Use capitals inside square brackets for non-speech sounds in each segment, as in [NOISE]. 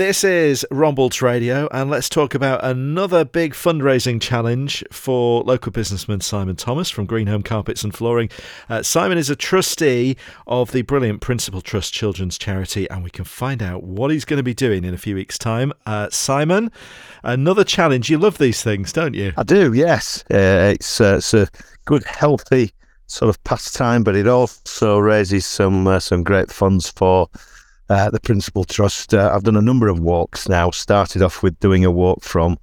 This is Rombalds Radio, and let's talk about another big fundraising challenge for local businessman Simon Thomas from Green Home Carpets and Flooring. Uh, Simon is a trustee of the brilliant Principal Trust Children's Charity, and we can find out what he's going to be doing in a few weeks' time. Uh, Simon, another challenge. You love these things, don't you? I do, yes. Uh, it's, uh, it's a good, healthy sort of pastime, but it also raises some uh, some great funds for uh, the Principal Trust. Uh, I've done a number of walks now. Started off with doing a walk from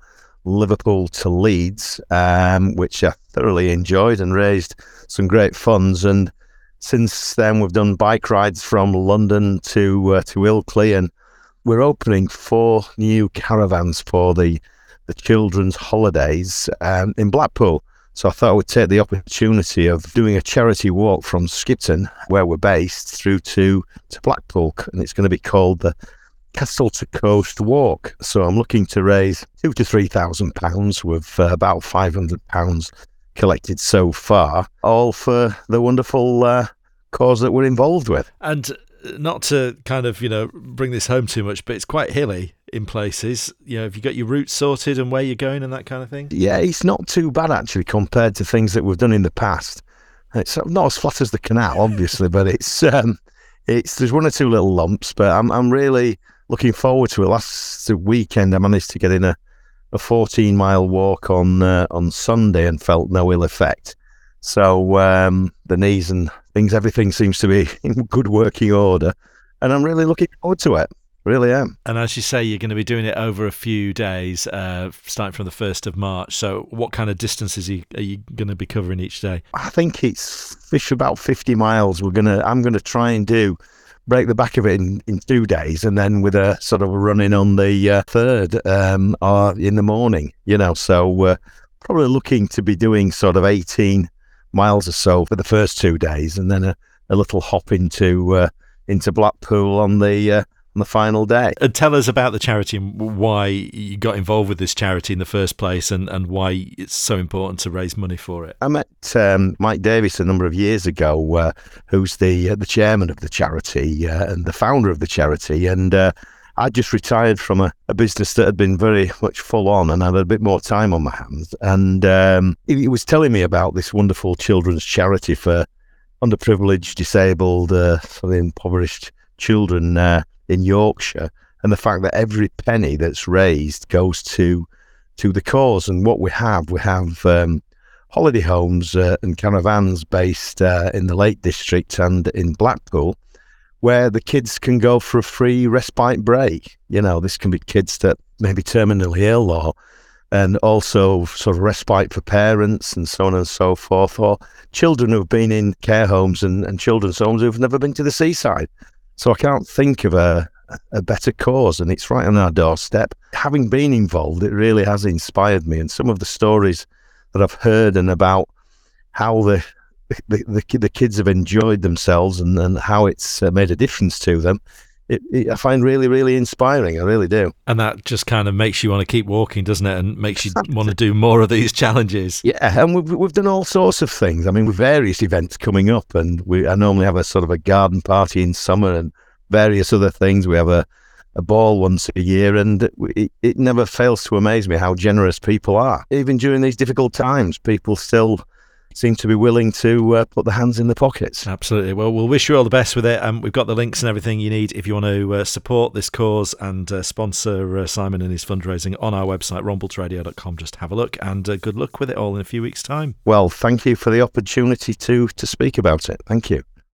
Liverpool to Leeds, um, which I thoroughly enjoyed and raised some great funds. And since then, we've done bike rides from London to uh, to Ilkley, and we're opening four new caravans for the the children's holidays um, in Blackpool. So I thought I would take the opportunity of doing a charity walk from Skipton, where we're based, through to, to Blackpool. And it's going to be called the Castle to Coast Walk. So I'm looking to raise two to three thousand pounds with uh, about five hundred pounds collected so far, all for the wonderful uh, cause that we're involved with. And not to kind of, you know, bring this home too much, but it's quite hilly in places. You know, have you got your route sorted and where you're going and that kind of thing? Yeah, it's not too bad actually compared to things that we've done in the past. It's not as flat as the canal, obviously, but it's [LAUGHS] um, it's there's one or two little lumps, but I'm I'm really looking forward to it. Last weekend, I managed to get in a, a 14 mile walk on uh, on Sunday and felt no ill effect. So um, the knees and things, everything seems to be [LAUGHS] in good working order, and I'm really looking forward to it. Really am. And as you say, you're going to be doing it over a few days, uh, starting from the 1st of March. So, what kind of distances are you, are you going to be covering each day? I think it's fish about 50 miles. We're gonna. I'm going to try and do break the back of it in, in two days, and then with a sort of running on the uh, third um, or in the morning. You know, so we're probably looking to be doing sort of 18 miles or so for the first two days, and then a, a little hop into uh, into Blackpool on the uh, on the final day. And tell us about the charity and why you got involved with this charity in the first place and, and why it's so important to raise money for it. I met um, Mike Davis a number of years ago, uh, who's the uh, the chairman of the charity uh, and the founder of the charity, and uh, I just retired from a, a, business that had been very much full on and had a bit more time on my hands. And um, he, he, was telling me about this wonderful children's charity for underprivileged, disabled, uh, sort of impoverished children uh, in Yorkshire, and the fact that every penny that's raised goes to to the cause. And what we have, we have um, holiday homes uh, and caravans based uh, in the Lake District and in Blackpool, where the kids can go for a free respite break. You know, this can be kids that may be terminally ill or and also sort of respite for parents and so on and so forth, or children who've been in care homes and, and children's homes who've never been to the seaside. So I can't think of a, a better cause, and it's right on our doorstep. Having been involved, it really has inspired me. And some of the stories that I've heard and about how the the, the, the kids have enjoyed themselves and, and how it's uh, made a difference to them, it, it, I find really, really inspiring. I really do. And that just kind of makes you want to keep walking, doesn't it? And makes you want to do more of these challenges. Yeah, and we've, we've done all sorts of things. I mean, with various events coming up, and we I normally have a sort of a garden party in summer and various other things. We have a, a ball once a year, and it, it never fails to amaze me how generous people are. Even during these difficult times, people still seem to be willing to uh, put their hands in the pockets. Absolutely. Well, we'll wish you all the best with it. Um, we've got the links and everything you need if you want to uh, support this cause and uh, sponsor uh, Simon and his fundraising on our website, rombaldsradio.com. Just have a look and uh, good luck with it all in a few weeks' time. Well, thank you for the opportunity to to speak about it. Thank you.